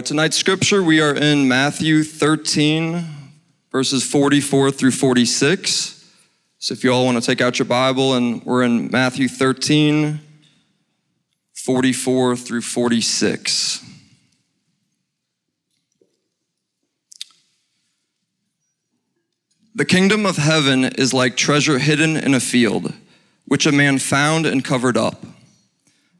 tonight's scripture, we are in Matthew 13, verses 44 through 46. So if you all want to take out your Bible, and we're in Matthew 13, 44 through 46. The kingdom of heaven is like treasure hidden in a field, which a man found and covered up.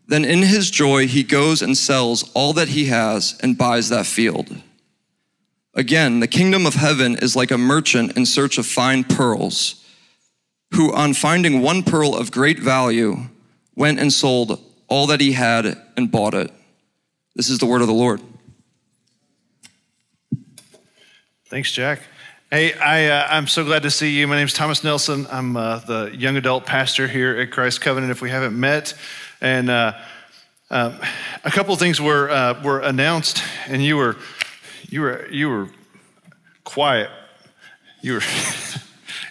Then in his joy, he goes and sells all that he has and buys that field. Again, the kingdom of heaven is like a merchant in search of fine pearls, who, on finding one pearl of great value, went and sold all that he had and bought it. This is the word of the Lord. Thanks, Jack. Hey, I, uh, I'm so glad to see you. My name is Thomas Nelson. I'm uh, the young adult pastor here at Christ Covenant. If we haven't met, and uh, um, a couple of things were uh, were announced, and you were you were you were quiet. You were.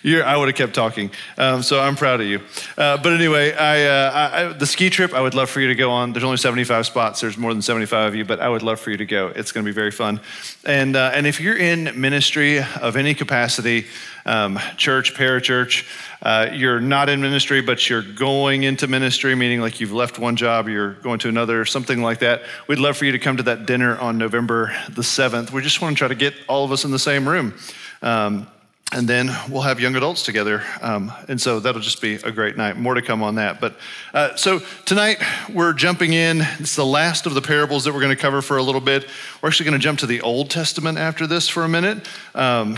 You're, I would have kept talking. Um, so I'm proud of you. Uh, but anyway, I, uh, I, the ski trip, I would love for you to go on. There's only 75 spots. There's more than 75 of you, but I would love for you to go. It's going to be very fun. And, uh, and if you're in ministry of any capacity, um, church, parachurch, uh, you're not in ministry, but you're going into ministry, meaning like you've left one job, you're going to another, something like that. We'd love for you to come to that dinner on November the 7th. We just want to try to get all of us in the same room. Um, and then we'll have young adults together. Um, and so that'll just be a great night. More to come on that. But uh, so tonight we're jumping in. It's the last of the parables that we're going to cover for a little bit. We're actually going to jump to the Old Testament after this for a minute. Um,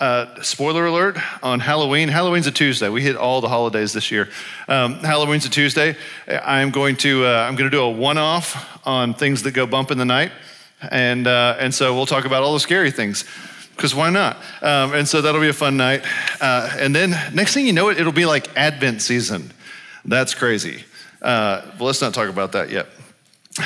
uh, spoiler alert on Halloween. Halloween's a Tuesday. We hit all the holidays this year. Um, Halloween's a Tuesday. I'm going to uh, I'm going to do a one-off on things that go bump in the night, and uh, and so we'll talk about all the scary things because why not? Um, and so that'll be a fun night. Uh, and then next thing you know, it, it'll be like Advent season. That's crazy. Uh, but let's not talk about that yet.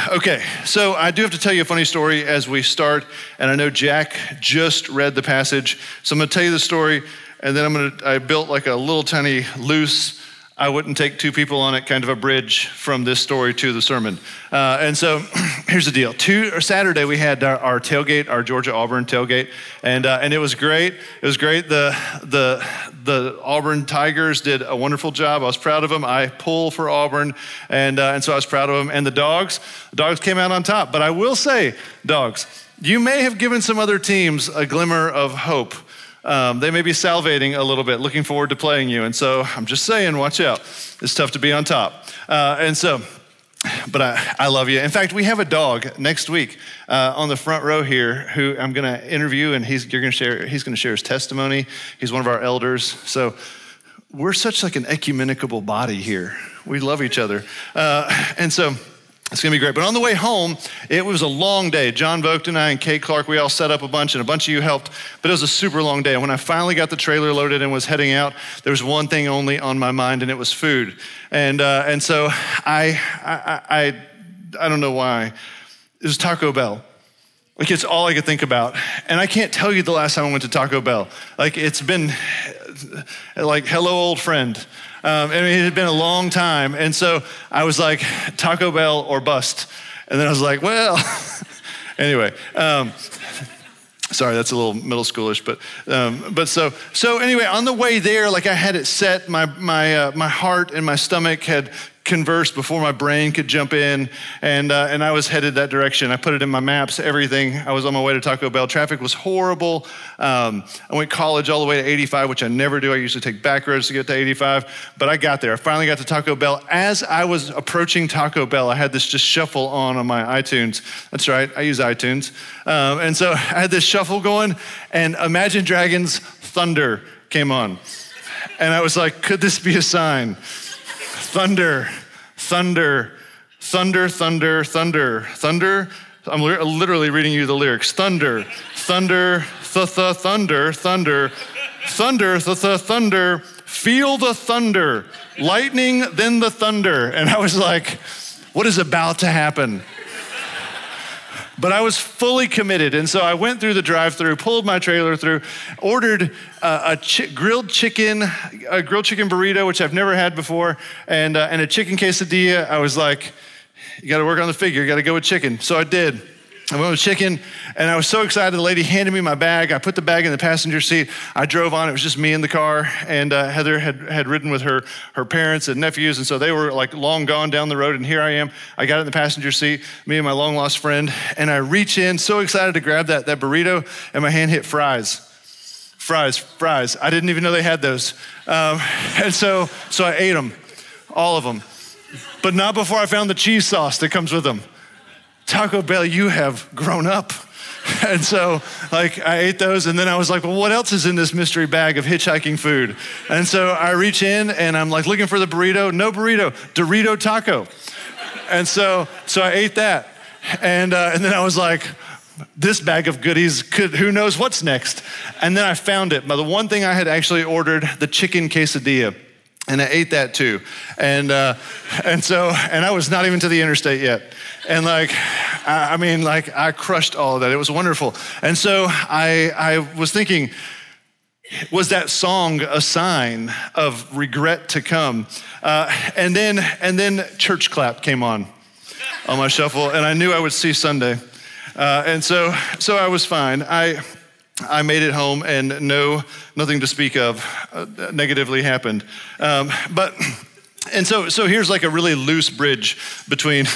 Okay, so I do have to tell you a funny story as we start, and I know Jack just read the passage, so I'm going to tell you the story, and then I'm going to. I built like a little tiny loose I wouldn't take two people on it kind of a bridge from this story to the sermon. Uh, and so here's the deal. Two, Saturday, we had our, our tailgate, our Georgia Auburn tailgate, and, uh, and it was great. It was great. The, the, the Auburn Tigers did a wonderful job. I was proud of them. I pull for Auburn, and, uh, and so I was proud of them. And the dogs, the dogs came out on top. But I will say, dogs, you may have given some other teams a glimmer of hope um, they may be salivating a little bit, looking forward to playing you. And so I'm just saying, watch out. It's tough to be on top. Uh, and so, but I, I love you. In fact, we have a dog next week uh, on the front row here who I'm going to interview, and he's you're going to share. He's going to share his testimony. He's one of our elders. So we're such like an ecumenical body here. We love each other, uh, and so. It's gonna be great. But on the way home, it was a long day. John Vogt and I and Kate Clark, we all set up a bunch, and a bunch of you helped. But it was a super long day. And when I finally got the trailer loaded and was heading out, there was one thing only on my mind, and it was food. And uh, and so I, I I I don't know why. It was Taco Bell. Like it's all I could think about. And I can't tell you the last time I went to Taco Bell. Like it's been like hello old friend. Um, mean, it had been a long time. And so I was like, Taco Bell or bust. And then I was like, well, anyway. Um, sorry, that's a little middle schoolish, but um, but so so anyway, on the way there, like I had it set, my my uh, my heart and my stomach had converse before my brain could jump in, and, uh, and I was headed that direction. I put it in my maps, everything. I was on my way to Taco Bell. Traffic was horrible. Um, I went college all the way to 85, which I never do. I usually take back roads to get to 85, but I got there. I finally got to Taco Bell. As I was approaching Taco Bell, I had this just shuffle on on my iTunes. That's right, I use iTunes. Um, and so I had this shuffle going, and Imagine Dragons Thunder came on. And I was like, could this be a sign? Thunder, thunder, thunder, thunder, thunder, thunder. I'm literally reading you the lyrics. Thunder, thunder, th th thunder, thunder, thunder, th th thunder. Feel the thunder, lightning, then the thunder. And I was like, what is about to happen? But I was fully committed. And so I went through the drive through, pulled my trailer through, ordered a chi- grilled chicken, a grilled chicken burrito, which I've never had before, and, uh, and a chicken quesadilla. I was like, you got to work on the figure, you got to go with chicken. So I did. I went with chicken, and I was so excited. The lady handed me my bag. I put the bag in the passenger seat. I drove on. It was just me in the car, and uh, Heather had, had ridden with her, her parents and nephews, and so they were like long gone down the road. And here I am. I got in the passenger seat, me and my long lost friend, and I reach in, so excited to grab that, that burrito, and my hand hit fries. Fries, fries. I didn't even know they had those. Um, and so, so I ate them, all of them, but not before I found the cheese sauce that comes with them. Taco Bell, you have grown up. And so, like, I ate those, and then I was like, well, what else is in this mystery bag of hitchhiking food? And so I reach in and I'm like looking for the burrito. No burrito, Dorito taco. And so, so I ate that. And, uh, and then I was like, this bag of goodies could, who knows what's next? And then I found it. But the one thing I had actually ordered, the chicken quesadilla and I ate that too. And, uh, and so, and I was not even to the interstate yet. And like, I, I mean, like, I crushed all of that. It was wonderful. And so I, I was thinking, was that song a sign of regret to come? Uh, and then, and then church clap came on on my shuffle, and I knew I would see Sunday. Uh, and so, so I was fine. I, I made it home and no, nothing to speak of uh, negatively happened. Um, but, and so, so here's like a really loose bridge between,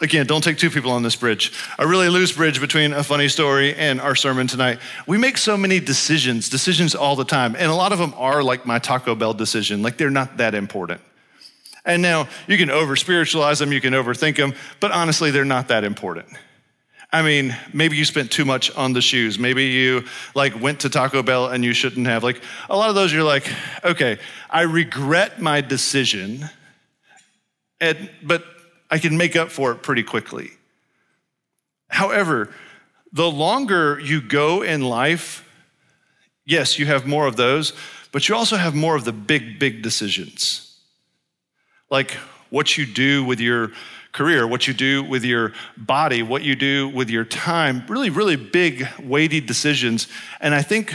again, don't take two people on this bridge, a really loose bridge between a funny story and our sermon tonight. We make so many decisions, decisions all the time, and a lot of them are like my Taco Bell decision, like they're not that important. And now you can over spiritualize them, you can overthink them, but honestly, they're not that important. I mean, maybe you spent too much on the shoes. Maybe you like went to Taco Bell and you shouldn't have. Like a lot of those, you're like, okay, I regret my decision, and, but I can make up for it pretty quickly. However, the longer you go in life, yes, you have more of those, but you also have more of the big, big decisions. Like what you do with your career, what you do with your body, what you do with your time, really, really big, weighty decisions. And I think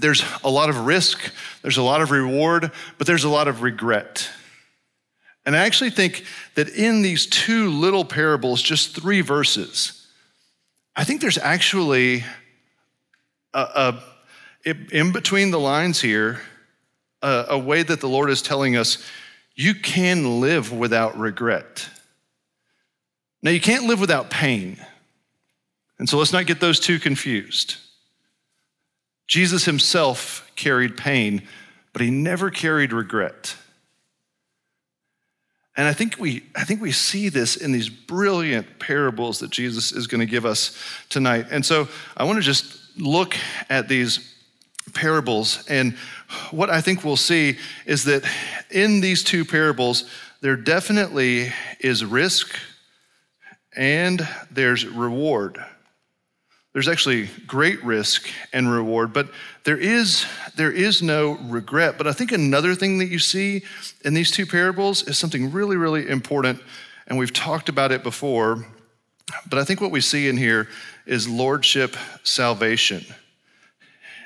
there's a lot of risk, there's a lot of reward, but there's a lot of regret. And I actually think that in these two little parables, just three verses, I think there's actually a, a in between the lines here, a, a way that the Lord is telling us you can live without regret. Now, you can't live without pain. And so let's not get those two confused. Jesus himself carried pain, but he never carried regret. And I think we, I think we see this in these brilliant parables that Jesus is going to give us tonight. And so I want to just look at these parables. And what I think we'll see is that in these two parables, there definitely is risk and there's reward. There's actually great risk and reward, but there is, there is no regret. But I think another thing that you see in these two parables is something really, really important, and we've talked about it before. But I think what we see in here is lordship salvation.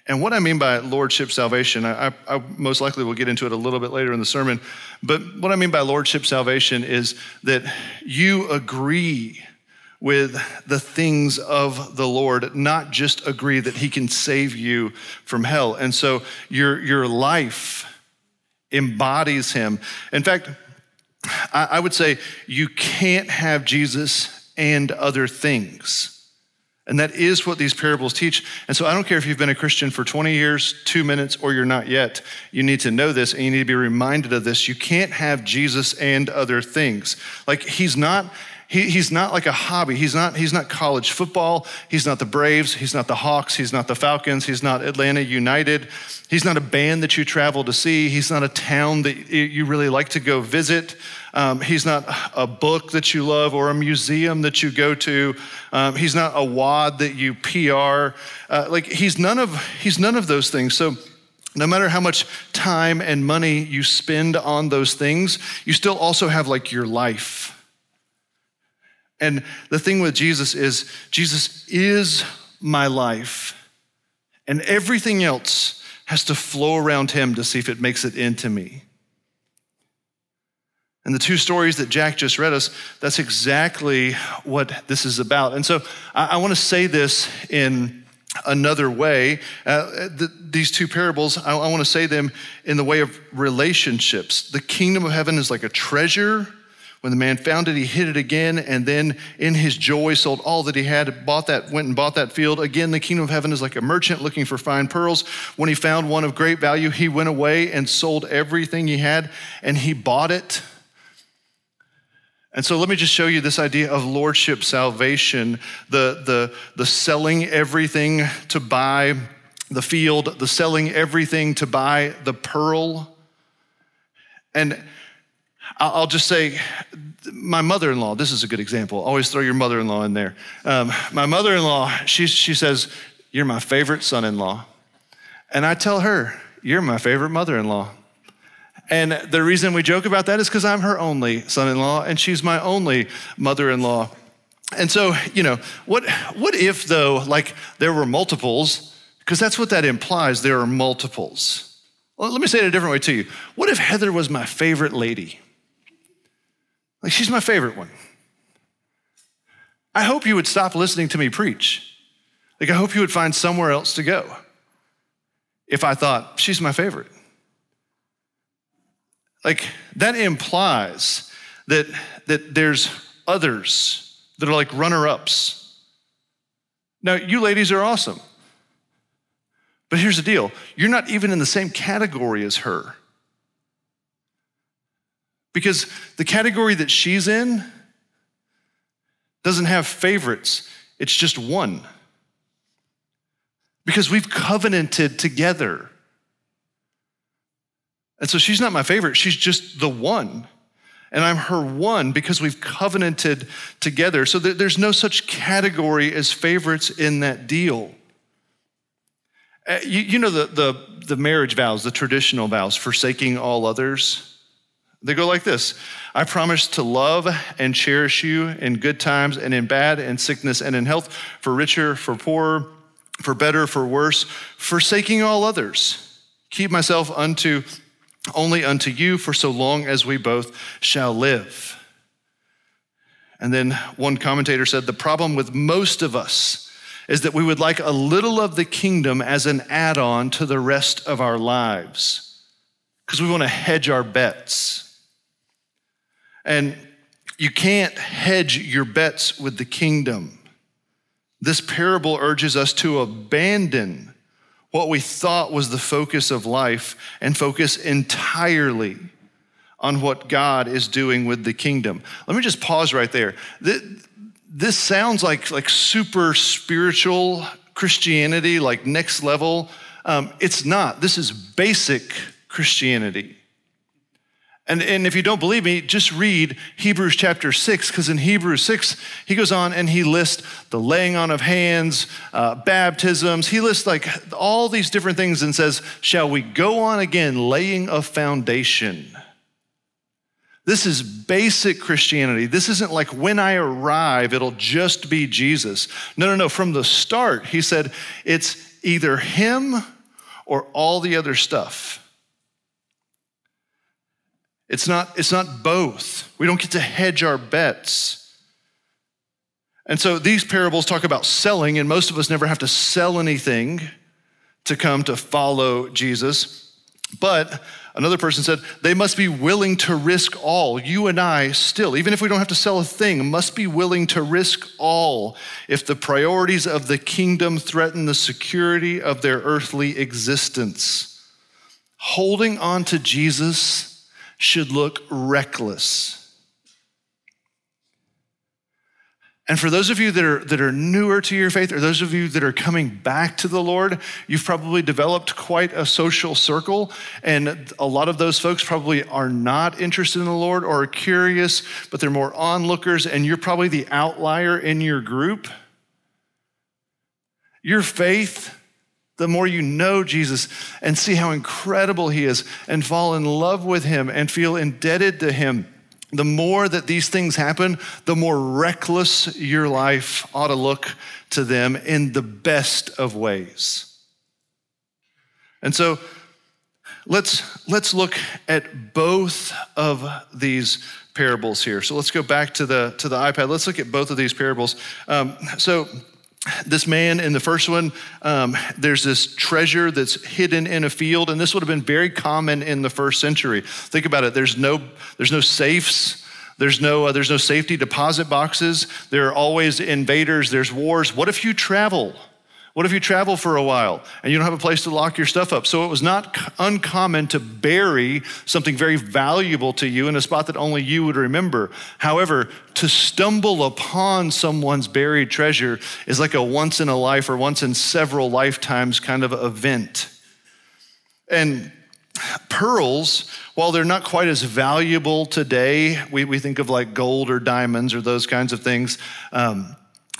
And what I mean by lordship salvation, I, I, most likely will get into it a little bit later in the sermon, but what I mean by lordship salvation is that you agree with the things of the Lord, not just agree that He can save you from hell. And so your, your life embodies Him. In fact, I, I would say you can't have Jesus and other things. And that is what these parables teach. And so I don't care if you've been a Christian for 20 years, two minutes, or you're not yet. You need to know this and you need to be reminded of this. You can't have Jesus and other things. Like, he's not. He, he's not like a hobby. He's not, he's not college football. He's not the Braves. He's not the Hawks. He's not the Falcons. He's not Atlanta United. He's not a band that you travel to see. He's not a town that you really like to go visit. Um, he's not a book that you love or a museum that you go to. Um, he's not a WOD that you PR. Uh, like he's none of he's none of those things. So no matter how much time and money you spend on those things, you still also have like your life. And the thing with Jesus is Jesus is my life. And everything else has to flow around him to see if it makes it into me. And the two stories that Jack just read us, that's exactly what this is about. And so I, I want to say this in another way. Uh, the, these two parables, I, I want to say them in the way of relationships. The kingdom of heaven is like a treasure when the man found it, he hid it again, and then in his joy sold all that he had, bought that, went and bought that field. Again, the kingdom of heaven is like a merchant looking for fine pearls. When he found one of great value, he went away and sold everything he had, and he bought it. And so let me just show you this idea of lordship salvation, the, the, the selling everything to buy the field, the selling everything to buy the pearl. And I'll just say, my mother in law, this is a good example. Always throw your mother in law in there. Um, my mother in law, she, she says, You're my favorite son in law. And I tell her, You're my favorite mother in law. And the reason we joke about that is because I'm her only son in law and she's my only mother in law. And so, you know, what, what if, though, like there were multiples? Because that's what that implies there are multiples. Well, let me say it a different way to you. What if Heather was my favorite lady? Like, she's my favorite one. I hope you would stop listening to me preach. Like, I hope you would find somewhere else to go if I thought she's my favorite. Like, that implies that, that there's others that are like runner ups. Now, you ladies are awesome. But here's the deal you're not even in the same category as her. Because the category that she's in doesn't have favorites, it's just one. Because we've covenanted together. And so she's not my favorite, she's just the one. And I'm her one because we've covenanted together. So there's no such category as favorites in that deal. Uh, you, know the, the, the marriage vows, the traditional vows, forsaking all others. They go like this I promise to love and cherish you in good times and in bad, in sickness and in health, for richer, for poorer, for better, for worse, forsaking all others. Keep myself unto only unto you for so long as we both shall live. And then one commentator said the problem with most of us is that we would like a little of the kingdom as an add on to the rest of our lives because we want to hedge our bets. And you can't hedge your bets with the kingdom. This parable urges us to abandon what we thought was the focus of life and focus entirely on what God is doing with the kingdom. Let me just pause right there. This sounds like, like super spiritual Christianity, like next level. Um, it's not. This is basic Christianity. And, and if you don't believe me, just read Hebrews chapter 6, because in Hebrews 6, he goes on and he lists the laying on of hands, uh, baptisms. He lists like all these different things and says, Shall we go on again, laying a foundation? This is basic Christianity. This isn't like when I arrive, it'll just be Jesus. No, no, no. From the start, he said, it's either him or all the other stuff. It's not, it's not both. We don't get to hedge our bets. And so these parables talk about selling, and most of us never have to sell anything to come to follow Jesus. But another person said, they must be willing to risk all. You and I still, even if we don't have to sell a thing, must be willing to risk all if the priorities of the kingdom threaten the security of their earthly existence. Holding on to Jesus should look reckless. And for those of you that are, that are newer to your faith, or those of you that are coming back to the Lord, you've probably developed quite a social circle. And a lot of those folks probably are not interested in the Lord or are curious, but they're more onlookers, and you're probably the outlier in your group. Your faith the more you know Jesus and see how incredible he is and fall in love with him and feel indebted to him, the more that these things happen, the more reckless your life ought to look to them in the best of ways. And so, let's, let's look at both of these parables here. So let's go back to the, to the iPad. Let's look at both of these parables. Um, so this man in the first one, um, there's this treasure that's hidden in a field, and this would have been very common in the first century. Think about it. There's no, there's no safes. There's no, uh, there's no safety deposit boxes. There are always invaders. There's wars. What if you travel? What if you travel for a while and you don't have a place to lock your stuff up? So it was not uncommon to bury something very valuable to you in a spot that only you would remember. However, to stumble upon someone's buried treasure is like a once in a life or once in several lifetimes kind of event. And pearls, while they're not quite as valuable today, we, we think of like gold or diamonds or those kinds of things. Um,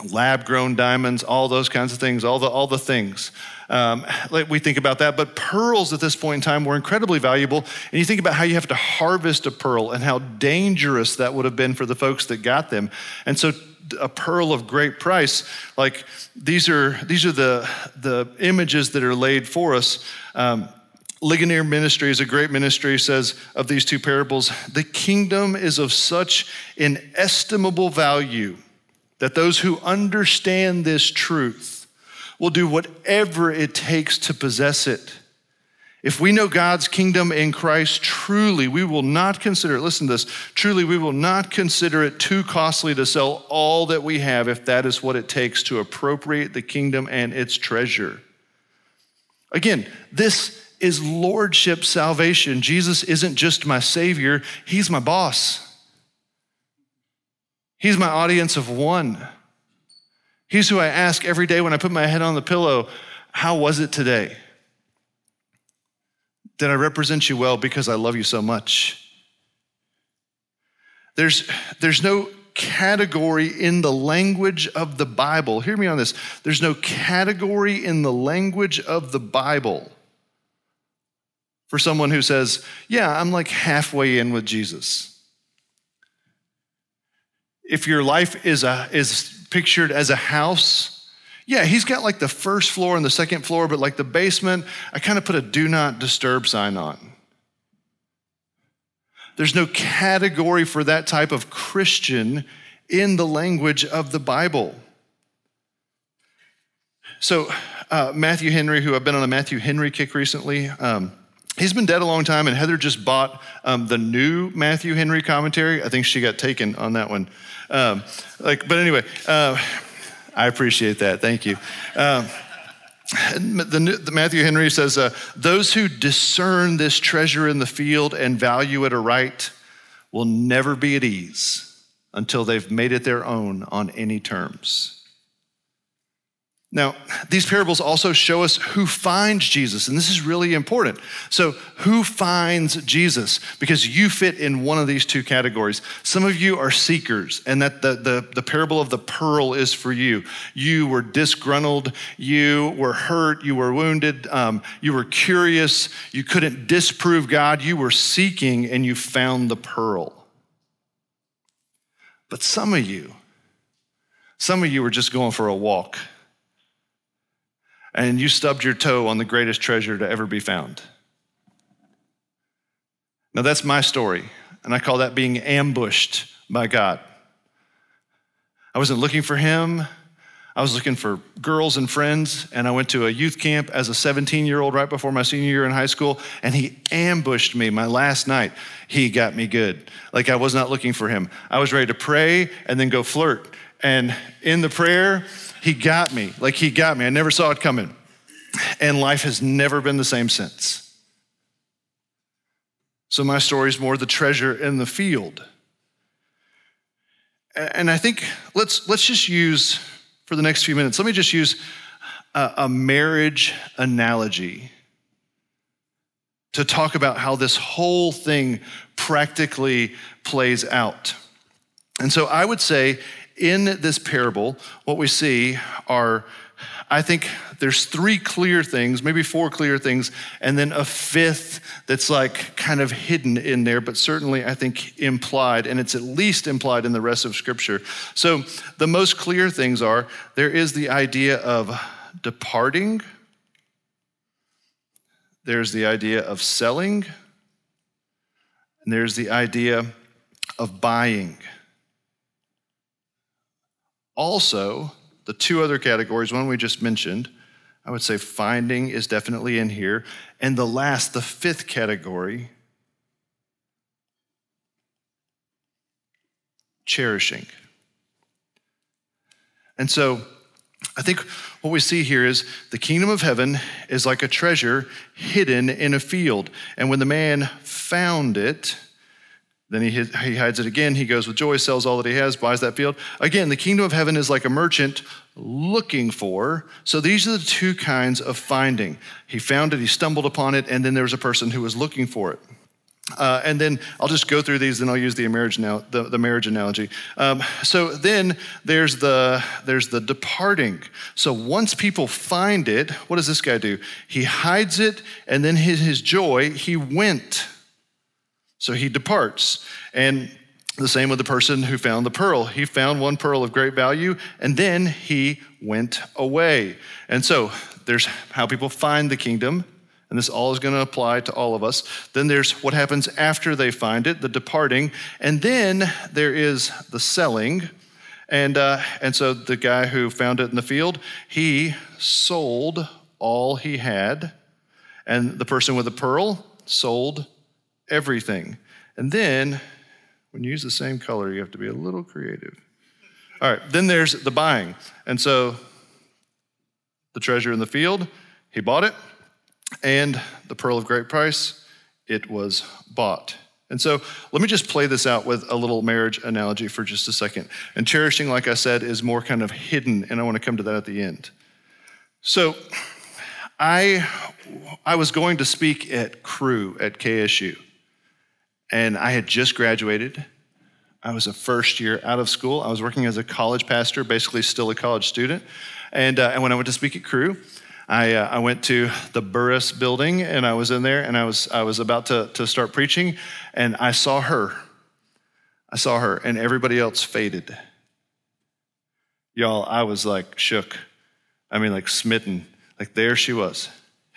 lab grown diamonds, all those kinds of things, all the, all the things. Um, we think about that. But pearls at this point in time were incredibly valuable. And you think about how you have to harvest a pearl and how dangerous that would have been for the folks that got them. And so a pearl of great price, like these are, these are the, the images that are laid for us. Um, Ligonier Ministry is a great ministry, says of these two parables, the kingdom is of such inestimable value that those who understand this truth will do whatever it takes to possess it. If we know God's kingdom in Christ, truly we will not consider it, listen to this, truly we will not consider it too costly to sell all that we have if that is what it takes to appropriate the kingdom and its treasure. Again, this is lordship salvation. Jesus isn't just my savior, he's my boss. He's my audience of one. He's who I ask every day when I put my head on the pillow, How was it today? Did I represent you well because I love you so much? There's, there's no category in the language of the Bible. Hear me on this. There's no category in the language of the Bible for someone who says, Yeah, I'm like halfway in with Jesus if your life is, a, is pictured as a house, yeah, he's got like the first floor and the second floor, but like the basement, I kind of put a do not disturb sign on. There's no category for that type of Christian in the language of the Bible. So, uh, Matthew Henry, who I've been on a Matthew Henry kick recently, um, He's been dead a long time, and Heather just bought um, the new Matthew Henry commentary. I think she got taken on that one. Um, like, but anyway, uh, I appreciate that. Thank you. Um, the, the, Matthew Henry says, uh, "Those who discern this treasure in the field and value it aright will never be at ease until they've made it their own on any terms." Now, these parables also show us who finds Jesus, and this is really important. So, who finds Jesus? Because you fit in one of these two categories. Some of you are seekers, and that the, the, the parable of the pearl is for you. You were disgruntled, you were hurt, you were wounded, um, you were curious, you couldn't disprove God, you were seeking, and you found the pearl. But some of you, some of you were just going for a walk and you stubbed your toe on the greatest treasure to ever be found. Now, that's my story, and I call that being ambushed by God. I wasn't looking for him. I was looking for girls and friends, and I went to a youth camp as a 17 year old right before my senior year in high school, and he ambushed me my last night. He got me good. Like I was not looking for him. I was ready to pray and then go flirt. And in the prayer, he got me. Like he got me. I never saw it coming. And life has never been the same since. So my story is more the treasure in the field. And I think let's, let's just use, for the next few minutes, let me just use a, a marriage analogy to talk about how this whole thing practically plays out. And so I would say in this parable, what we see are, I think there's three clear things, maybe four clear things, and then a fifth that's like kind of hidden in there, but certainly I think implied, and it's at least implied in the rest of Scripture. So the most clear things are there is the idea of departing, there's the idea of selling, and there's the idea of buying. Also, the two other categories, one we just mentioned, I would say finding is definitely in here. And the last, the fifth category, cherishing. And so I think what we see here is the kingdom of heaven is like a treasure hidden in a field. And when the man found it, then he, he hides it again. He goes with joy, sells all that he has, buys that field. Again, the kingdom of heaven is like a merchant looking for. So these are the two kinds of finding. He found it, he stumbled upon it, and then there was a person who was looking for it. Uh, and then I'll just go through these, then I'll use the marriage now, the, the marriage analogy. Um, so then there's the there's the departing. So once people find it, what does this guy do? He hides it, and then his, his joy, he went. So he departs. And the same with the person who found the pearl. He found one pearl of great value, and then he went away. And so there's how people find the kingdom, and this all is going to apply to all of us. Then there's what happens after they find it, the departing, and then there is the selling. And, uh, and so the guy who found it in the field, he sold all he had, and the person with the pearl sold everything. And then, when you use the same color, you have to be a little creative. All right, then there's the buying. And so, the treasure in the field, he bought it, and the pearl of great price, it was bought. And so let me just play this out with a little marriage analogy for just a second. And cherishing, like I said, is more kind of hidden, and I want to come to that at the end. So I, I was going to speak at Cru at KSU. And I had just graduated. I was a first year out of school. I was working as a college pastor, basically still a college student. And, uh, and when I went to speak at Cru, I, uh, I went to the Burruss building and I was in there and I was, I was about to, to start preaching and I saw her. I saw her and everybody else faded. Y'all, I was like shook. I mean, like smitten. Like there she was.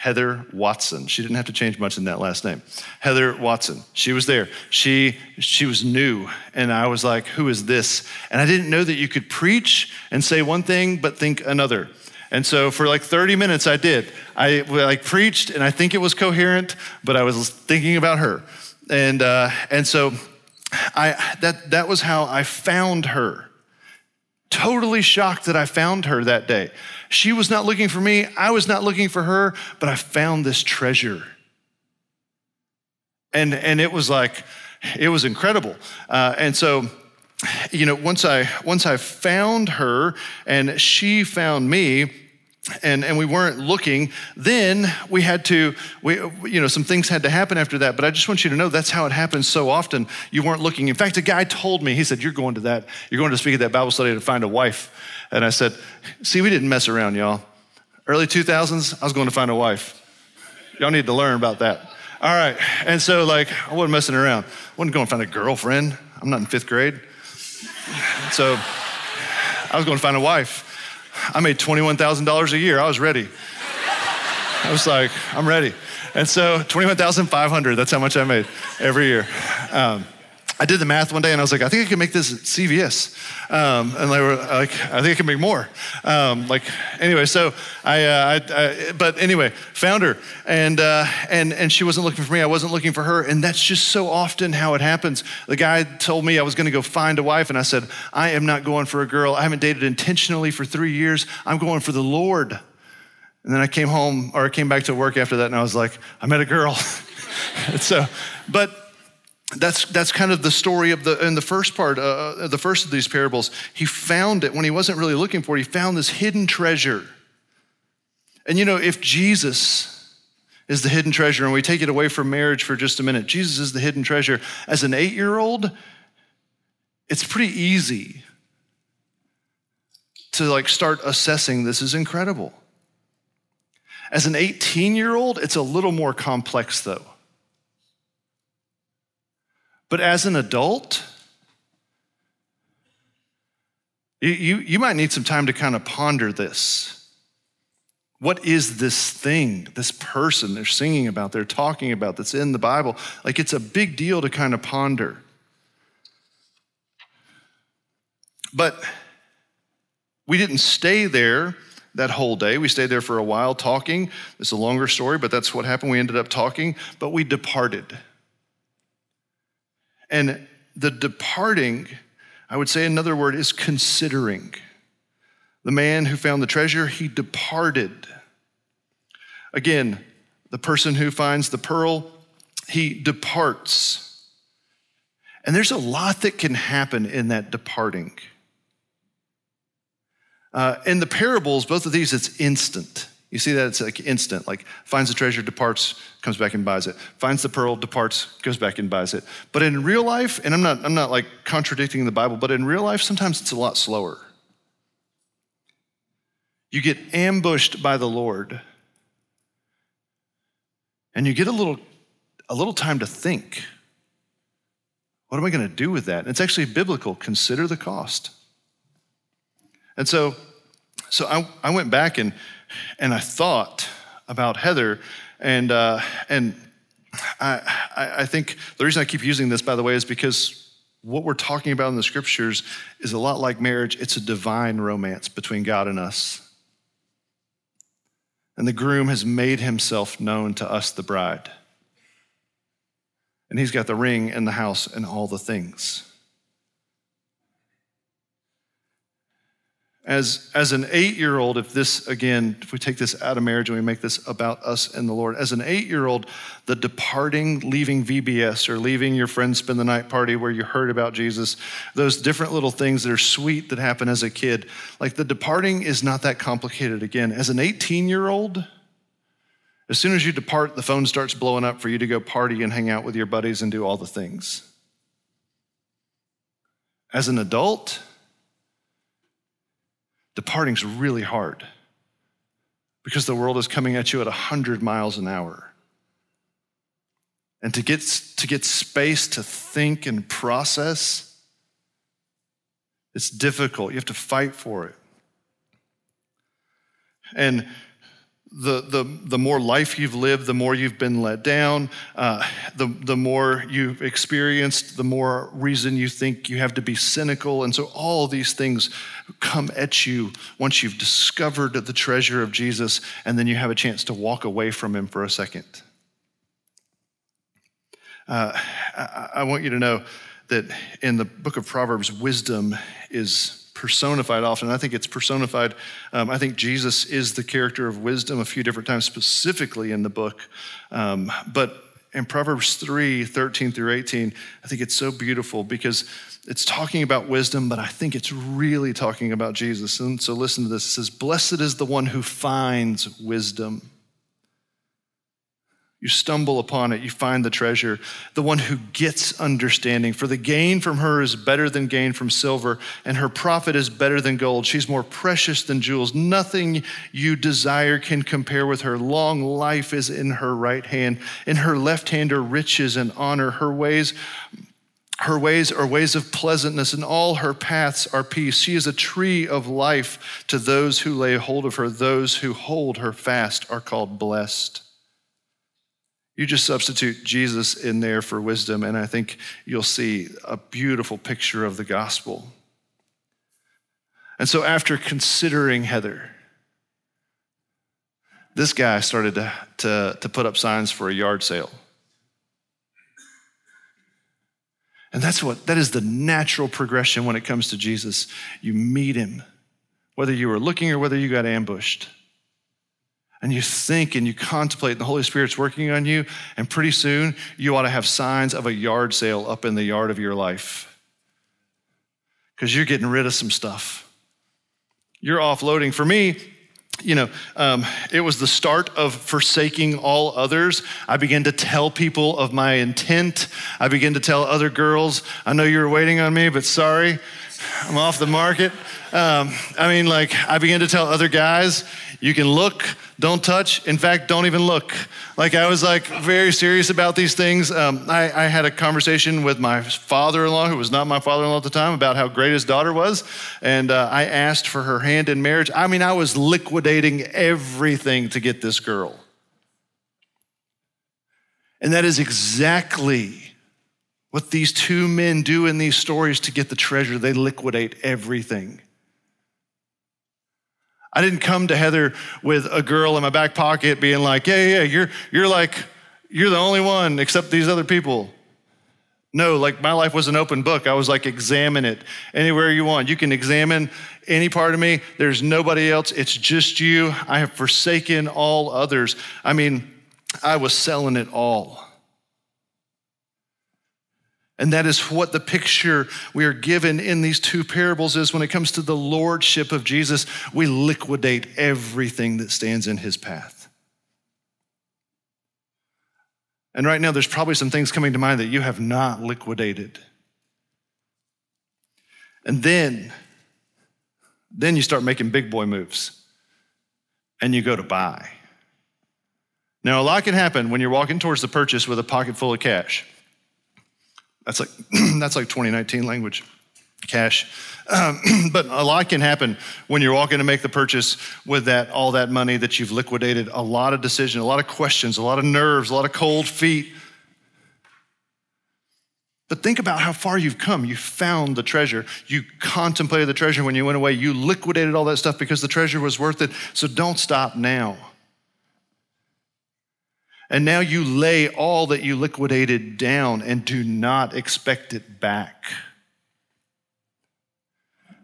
Heather Watson. She didn't have to change much in that last name. Heather Watson. She was there. She she was new and I was like, "Who is this?" And I didn't know that you could preach and say one thing but think another. And so for like 30 minutes I did. I like preached and I think it was coherent, but I was thinking about her. And uh, and so I that that was how I found her totally shocked that I found her that day. She was not looking for me, I was not looking for her, but I found this treasure. And, and it was like, it was incredible. Uh, and so, you know, once I once I found her and she found me, and, and we weren't looking, then we had to, we, you know, some things had to happen after that. But I just want you to know that's how it happens so often. You weren't looking. In fact, a guy told me, he said, You're going to that, you're going to speak at that Bible study to find a wife. And I said, See, we didn't mess around, y'all. Early 2000s, I was going to find a wife. Y'all need to learn about that. All right. And so, like, I wasn't messing around. I wasn't going to find a girlfriend. I'm not in fifth grade. So, I was going to find a wife. I made $21,000 a year. I was ready. I was like, I'm ready. And so 21,500, that's how much I made every year. Um, I did the math one day and I was like, I think I can make this at CVS. Um, and they were like, I think I can make more. Um, like, anyway, so I, uh, I, I, but anyway, found her and, uh, and, and she wasn't looking for me. I wasn't looking for her. And that's just so often how it happens. The guy told me I was going to go find a wife and I said, I am not going for a girl. I haven't dated intentionally for three years. I'm going for the Lord. And then I came home or I came back to work after that and I was like, I met a girl. so, but that's, that's kind of the story of the in the first part uh, uh, the first of these parables. He found it. When he wasn't really looking for it he found this hidden treasure. And you know if jesus is the hidden treasure and we take it away from marriage for just a minute jesus is the hidden treasure. As an eight-year-old it's pretty easy to like start assessing this is incredible. As an 18 year old it's a little more complex though but as an adult, you, you, might need some time to kind of ponder this. What is this thing, this person they're singing about, they're talking about, that's in the Bible? Like it's a big deal to kind of ponder. But we didn't stay there that whole day. We stayed there for a while talking. It's a longer story, but that's what happened. We ended up talking, but we departed. And the departing, I would say another word is considering. The man who found the treasure, he departed. Again, the person who finds the pearl, he departs. And there's a lot that can happen in that departing. Uh, in the parables, both of these, it's instant. You see that it's like instant, like finds the treasure, departs, comes back and buys it. Finds the pearl, departs, goes back and buys it. But in real life, and I'm not, I'm not like contradicting the Bible, but in real life, sometimes it's a lot slower. You get ambushed by the Lord, and you get a little, a little time to think. What am I going to do with that? And it's actually biblical. Consider the cost. And so, so I, I went back and, and I thought about Heather, and, uh, and I, I think the reason I keep using this, by the way, is because what we're talking about in the scriptures is a lot like marriage. It's a divine romance between God and us. And the groom has made himself known to us, the bride. And he's got the ring and the house and all the things. As, as an eight year old, if this, again, if we take this out of marriage and we make this about us and the Lord, as an eight year old, the departing, leaving VBS or leaving your friends spend the night party where you heard about Jesus, those different little things that are sweet that happen as a kid, like the departing is not that complicated. Again, as an 18 year old, as soon as you depart, the phone starts blowing up for you to go party and hang out with your buddies and do all the things. As an adult, departing's really hard because the world is coming at you at 100 miles an hour. And to get, to get space to think and process, it's difficult. You have to fight for it. And the, the, the more life you've lived, the more you've been let down, uh, the, the more you've experienced, the more reason you think you have to be cynical. And so all these things come at you once you've discovered the treasure of Jesus, and then you have a chance to walk away from him for a second. Uh, I, I want you to know that in the book of Proverbs, wisdom is personified often. I think it's personified. Um, I think Jesus is the character of wisdom a few different times, specifically in the book. Um, but in Proverbs 3 13 through 18, I think it's so beautiful because it's talking about wisdom, but I think it's really talking about Jesus. And so listen to this it says, Blessed is the one who finds wisdom you stumble upon it, you find the treasure, the one who gets understanding. For the gain from her is better than gain from silver, and her profit is better than gold. She's more precious than jewels. Nothing you desire can compare with her. Long life is in her right hand. In her left hand are riches and honor. Her ways her ways are ways of pleasantness, and all her paths are peace. She is a tree of life to those who lay hold of her. Those who hold her fast are called blessed. You just substitute Jesus in there for wisdom, and I think you'll see a beautiful picture of the gospel. And so, after considering Heather, this guy started to, to, to put up signs for a yard sale. And that's what, that is the natural progression when it comes to Jesus. You meet him, whether you were looking or whether you got ambushed and you think and you contemplate, and the Holy Spirit's working on you, and pretty soon you ought to have signs of a yard sale up in the yard of your life because you're getting rid of some stuff. You're offloading. For me, you know, um, it was the start of forsaking all others. I began to tell people of my intent. I began to tell other girls, I know you were waiting on me, but sorry, I'm off the market. Um, I mean, like, I began to tell other guys, you can look, don't touch. In fact, don't even look. Like, I was like very serious about these things. Um, I, I, had a conversation with my father in law, who was not my father in law at the time, about how great his daughter was. And uh, I asked for her hand in marriage. I mean, I was liquidating everything to get this girl. And that is exactly what these two men do in these stories to get the treasure. They liquidate everything. I didn't come to Heather with a girl in my back pocket being like, yeah, yeah, you're, you're like, you're the only one except these other people. No, like my life was an open book. I was like, examine it anywhere you want. You can examine any part of me. There's nobody else. It's just you. I have forsaken all others. I mean, I was selling it all. And that is what the picture we are given in these two parables is when it comes to the lordship of Jesus, we liquidate everything that stands in his path. And right now, there's probably some things coming to mind that you have not liquidated. And then, then you start making big boy moves and you go to buy. Now, a lot can happen when you're walking towards the purchase with a pocket full of cash. That's like, that's like 2019 language, cash. Um, but a lot can happen when you're walking to make the purchase with that, all that money that you've liquidated. A lot of decision, a lot of questions, a lot of nerves, a lot of cold feet. But think about how far you've come. You found the treasure. You contemplated the treasure when you went away. You liquidated all that stuff because the treasure was worth it. So don't stop now. And now you lay all that you liquidated down and do not expect it back.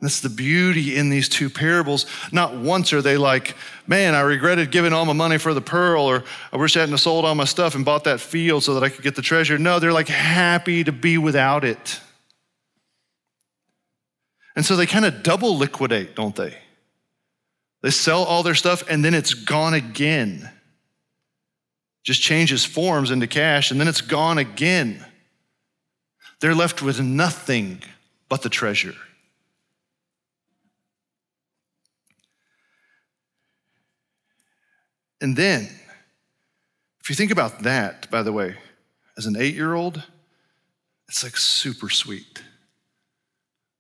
That's the beauty in these two parables. Not once are they like, man, I regretted giving all my money for the pearl, or I wish I hadn't sold all my stuff and bought that field so that I could get the treasure. No, they're like happy to be without it. And so they kind of double liquidate, don't they? They sell all their stuff and then it's gone again just changes forms into cash, and then it's gone again. They're left with nothing but the treasure. And then, if you think about that, by the way, as an eight year old, it's like super sweet.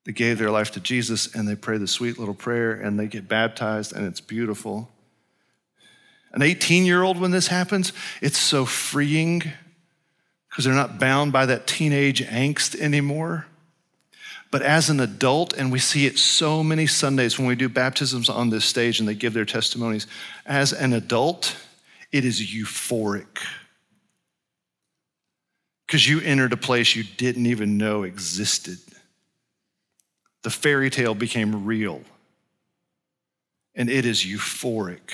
They gave their life to Jesus and they pray the sweet little prayer and they get baptized and it's beautiful. An 18 year old, when this happens, it's so freeing because they're not bound by that teenage angst anymore. But as an adult, and we see it so many Sundays when we do baptisms on this stage and they give their testimonies, as an adult, it is euphoric. Because you entered a place you didn't even know existed. The fairy tale became real, and it is euphoric.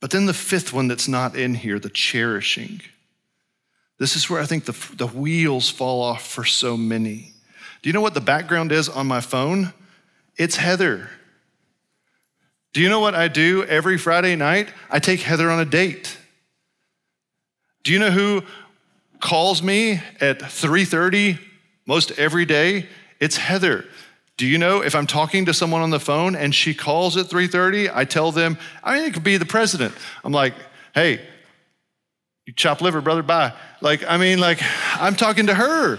But then the fifth one that's not in here, the cherishing. This is where I think the, the wheels fall off for so many. Do you know what the background is on my phone? It's Heather. Do you know what I do every Friday night? I take Heather on a date. Do you know who calls me at 3:30 most every day? It's Heather. Do you know if I'm talking to someone on the phone and she calls at 3:30, I tell them, I mean it could be the president. I'm like, "Hey, you chop liver, brother, bye." Like, I mean, like, I'm talking to her.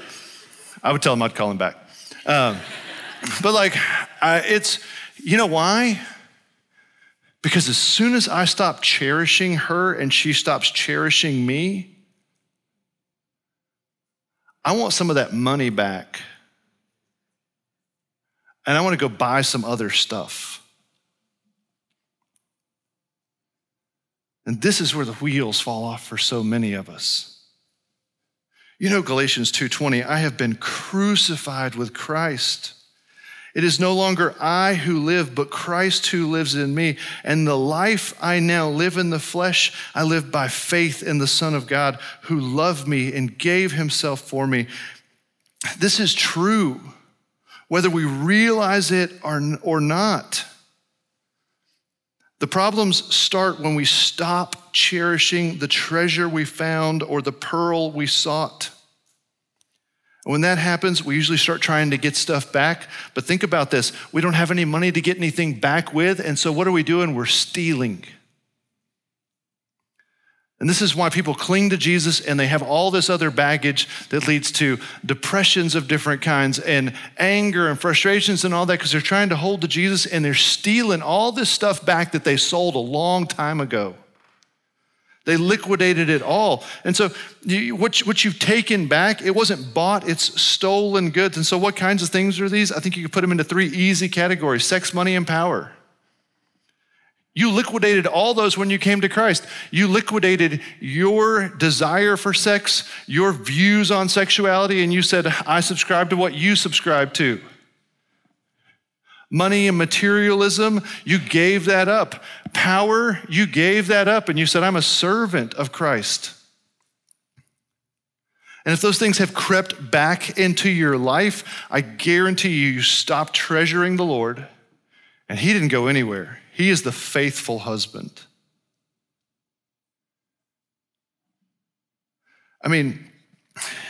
I would tell him I'd call him back. Um, but like, I, it's, you know why? Because as soon as I stop cherishing her and she stops cherishing me, I want some of that money back and I want to go buy some other stuff. And this is where the wheels fall off for so many of us. You know Galatians 2:20, I have been crucified with Christ. It is no longer I who live, but Christ who lives in me. And the life I now live in the flesh, I live by faith in the Son of God who loved me and gave himself for me. This is true whether we realize it or, or not. The problems start when we stop cherishing the treasure we found or the pearl we sought. when that happens, we usually start trying to get stuff back. But think about this we don't have any money to get anything back with. And so what are we doing? We're stealing. And this is why people cling to Jesus and they have all this other baggage that leads to depressions of different kinds and anger and frustrations and all that because they're trying to hold to Jesus and they're stealing all this stuff back that they sold a long time ago. They liquidated it all. And so, you, what, what you've taken back, it wasn't bought, it's stolen goods. And so, what kinds of things are these? I think you could put them into three easy categories sex, money, and power. You liquidated all those when you came to Christ. You liquidated your desire for sex, your views on sexuality, and you said, I subscribe to what you subscribe to. Money and materialism, you gave that up. Power, you gave that up, and you said, I'm a servant of Christ. And if those things have crept back into your life, I guarantee you, you stop treasuring the Lord, and He didn't go anywhere. He is the faithful husband. I mean,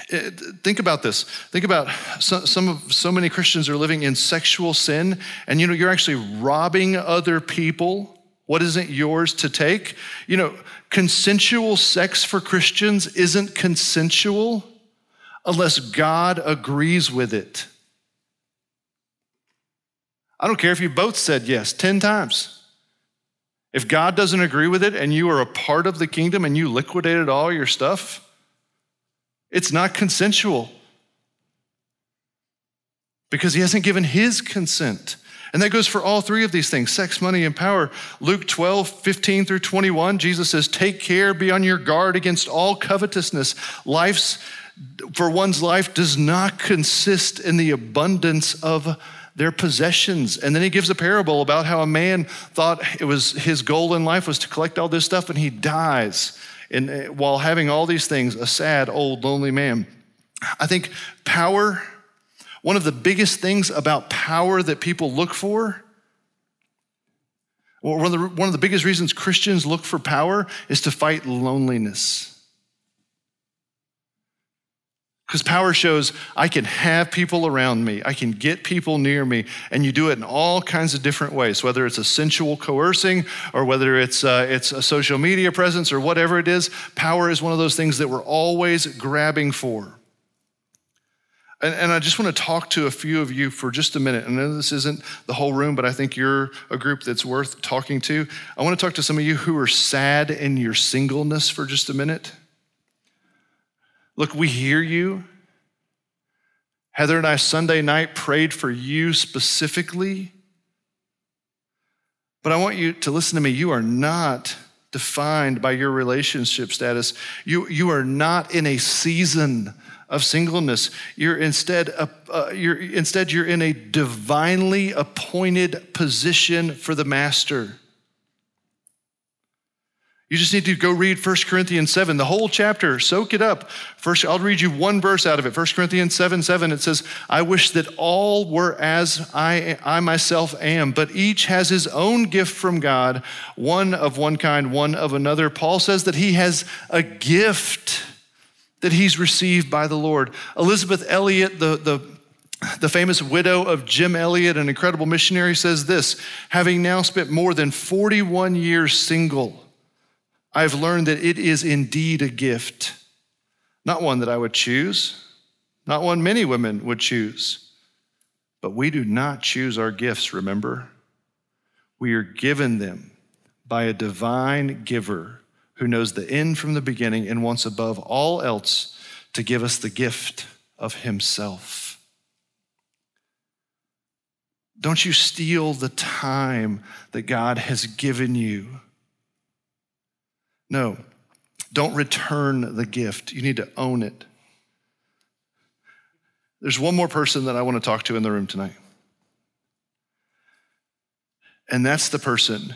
eh, think about this. Think about some of so many Christians are living in sexual sin, and you know you're actually robbing other people what isn't yours to take. You know, consensual sex for Christians isn't consensual unless God agrees with it. I don't care if you both said yes 10 times. If God doesn't agree with it and you are a part of the kingdom and you liquidated all your stuff, it's not consensual because he hasn't given his consent. And that goes for all three of these things sex, money, and power. Luke 12, 15 through 21, Jesus says, Take care, be on your guard against all covetousness. Life's, for one's life does not consist in the abundance of their possessions. And then he gives a parable about how a man thought it was his goal in life was to collect all this stuff and he dies and uh, while having all these things, a sad, old, lonely man. I think power, one of the biggest things about power that people look for, well, one of, the, one of the biggest reasons Christians look for power is to fight loneliness. Because power shows I can have people around me, I can get people near me, and you do it in all kinds of different ways, whether it's a sensual coercing or whether it's, uh, it's a social media presence or whatever it is. Power is one of those things that we're always grabbing for. And, and I just want to talk to a few of you for just a minute. I know this isn't the whole room, but I think you're a group that's worth talking to. I want to talk to some of you who are sad in your singleness for just a minute. Look, we hear you. Heather and I Sunday night prayed for you specifically. But I want you to listen to me. You are not defined by your relationship status. You, you are not in a season of singleness. You're instead, uh, uh, you're, instead, you're in a divinely appointed position for the master. You just need to go read 1 Corinthians 7, the whole chapter, soak it up. First, I'll read you one verse out of it. 1 Corinthians 7 7, it says, I wish that all were as I, I myself am, but each has his own gift from God, one of one kind, one of another. Paul says that he has a gift that he's received by the Lord. Elisabeth Elliot, the, the the famous widow of Jim Elliot, an incredible missionary, says this having now spent more than 41 years single, I've learned that it is indeed a gift, not one that I would choose, not one many women would choose. But we do not choose our gifts, remember? We are given them by a divine giver who knows the end from the beginning and wants above all else to give us the gift of himself. Don't you steal the time that God has given you no, don't return the gift. You need to own it. There's one more person that I want to talk to in the room tonight. And that's the person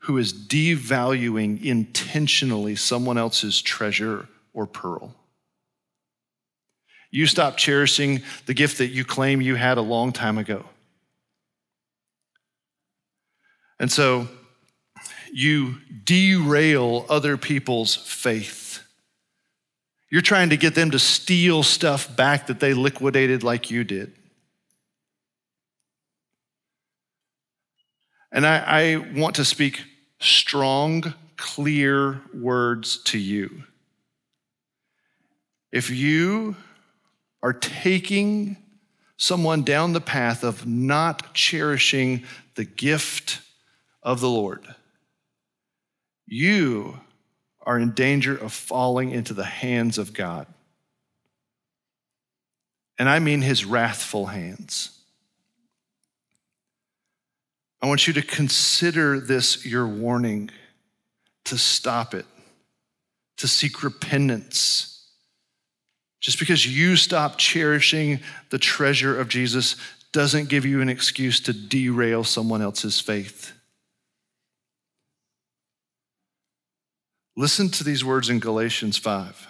who is devaluing intentionally someone else's treasure or pearl. You stop cherishing the gift that you claim you had a long time ago. And so you derail other people's faith. You're trying to get them to steal stuff back that they liquidated like you did. And I, I want to speak strong, clear words to you. If you are taking someone down the path of not cherishing the gift of the Lord, you are in danger of falling into the hands of God. And I mean his wrathful hands. I want you to consider this your warning to stop it, to seek repentance. Just because you stop cherishing the treasure of Jesus doesn't give you an excuse to derail someone else's faith. Listen to these words in Galatians 5.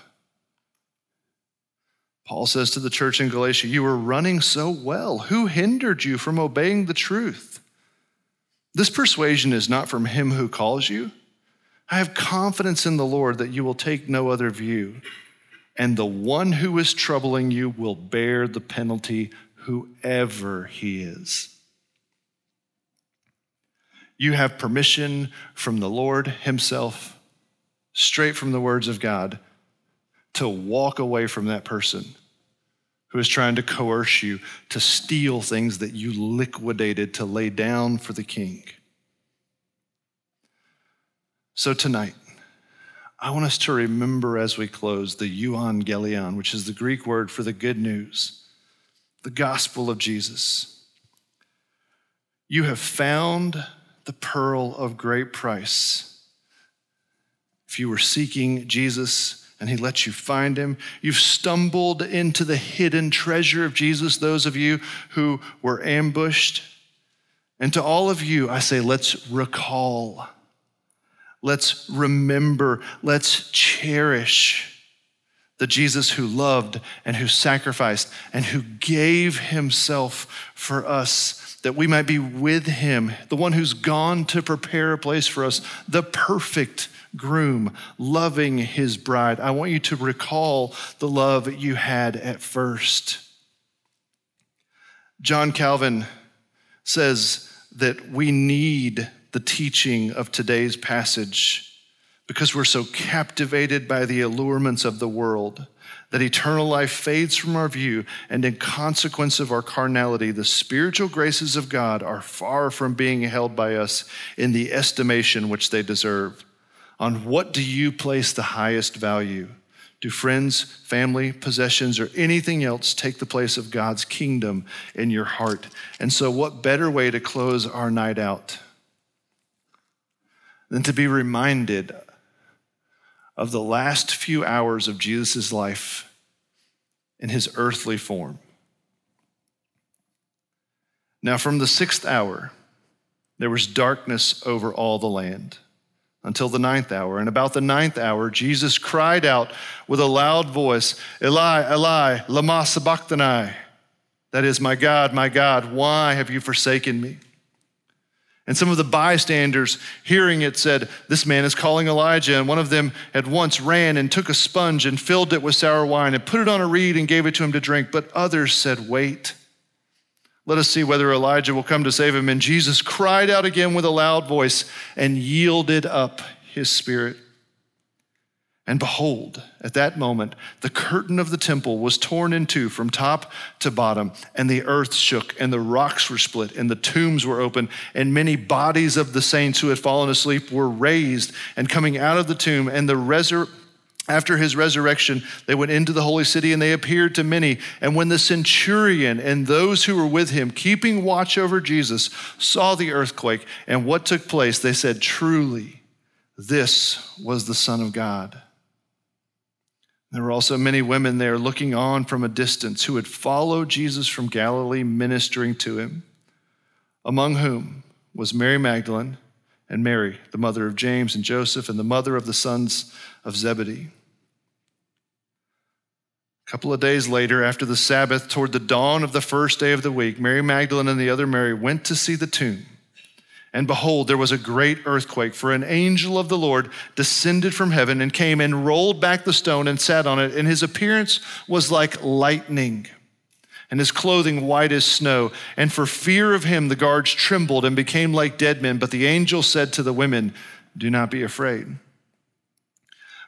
Paul says to the church in Galatia, You were running so well. Who hindered you from obeying the truth? This persuasion is not from him who calls you. I have confidence in the Lord that you will take no other view, and the one who is troubling you will bear the penalty, whoever he is. You have permission from the Lord Himself, straight from the words of God, to walk away from that person who is trying to coerce you to steal things that you liquidated to lay down for the king. So tonight, I want us to remember as we close the euangelion, which is the Greek word for the good news, the gospel of Jesus. You have found the pearl of great price. If you were seeking Jesus, and he lets you find him. You've stumbled into the hidden treasure of Jesus, those of you who were ambushed. And to all of you, I say, let's recall, let's remember, let's cherish the Jesus who loved and who sacrificed and who gave himself for us that we might be with him, the one who's gone to prepare a place for us, the perfect groom loving his bride. I want you to recall the love you had at first. John Calvin says that we need the teaching of today's passage because we're so captivated by the allurements of the world that eternal life fades from our view, and in consequence of our carnality, the spiritual graces of God are far from being held by us in the estimation which they deserve. On what do you place the highest value? Do friends, family, possessions, or anything else take the place of God's kingdom in your heart? And so, what better way to close our night out than to be reminded of the last few hours of Jesus' life in his earthly form? Now, from the sixth hour, there was darkness over all the land until the ninth hour. And about the ninth hour, Jesus cried out with a loud voice, Eli, Eli, lama sabachthani. That is, my God, my God, why have you forsaken me? And some of the bystanders hearing it said, This man is calling Elijah. And one of them at once ran and took a sponge and filled it with sour wine and put it on a reed and gave it to him to drink. But others said, Wait let us see whether Elijah will come to save him. And Jesus cried out again with a loud voice and yielded up his spirit. And behold, at that moment, the curtain of the temple was torn in two from top to bottom, and the earth shook, and the rocks were split, and the tombs were opened, and many bodies of the saints who had fallen asleep were raised and coming out of the tomb, and the resurrection after his resurrection, they went into the holy city and they appeared to many. And when the centurion and those who were with him, keeping watch over Jesus, saw the earthquake and what took place, they said, Truly, this was the Son of God. There were also many women there looking on from a distance who had followed Jesus from Galilee, ministering to him, among whom was Mary Magdalene and Mary, the mother of James and Joseph, and the mother of the sons of Zebedee. A couple of days later, after the Sabbath, toward the dawn of the first day of the week, Mary Magdalene and the other Mary went to see the tomb. And behold, there was a great earthquake, for an angel of the Lord descended from heaven and came and rolled back the stone and sat on it. And his appearance was like lightning, and his clothing white as snow. And for fear of him, the guards trembled and became like dead men. But the angel said to the women, Do not be afraid,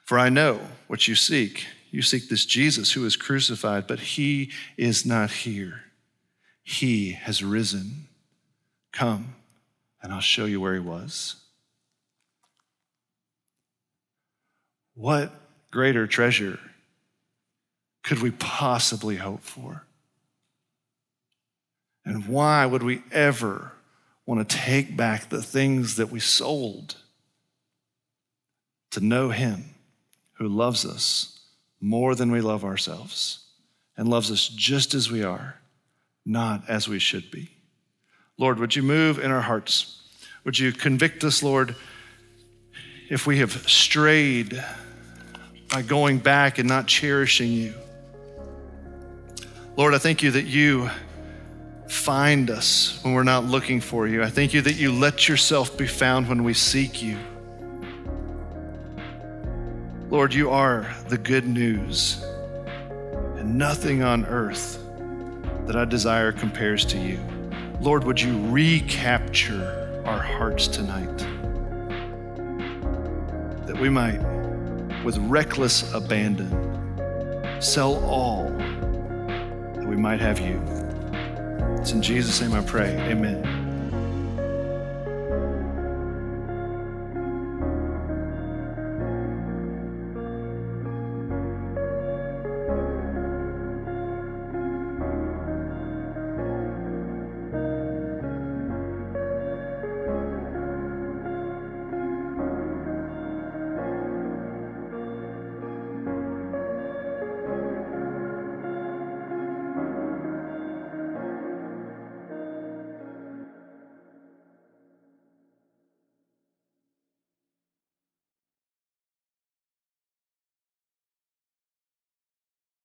for I know what you seek. You seek this Jesus who is crucified, but he is not here. He has risen. Come and I'll show you where he was. What greater treasure could we possibly hope for? And why would we ever want to take back the things that we sold to know him who loves us more than we love ourselves and loves us just as we are, not as we should be? Lord, would you move in our hearts? Would you convict us, Lord, if we have strayed by going back and not cherishing you? Lord, I thank you that you find us when we're not looking for you. I thank you that you let yourself be found when we seek you. Lord, you are the good news, and nothing on earth that I desire compares to you. Lord, would you recapture our hearts tonight? That we might, with reckless abandon, sell all that we might have you. It's in Jesus' name I pray. Amen.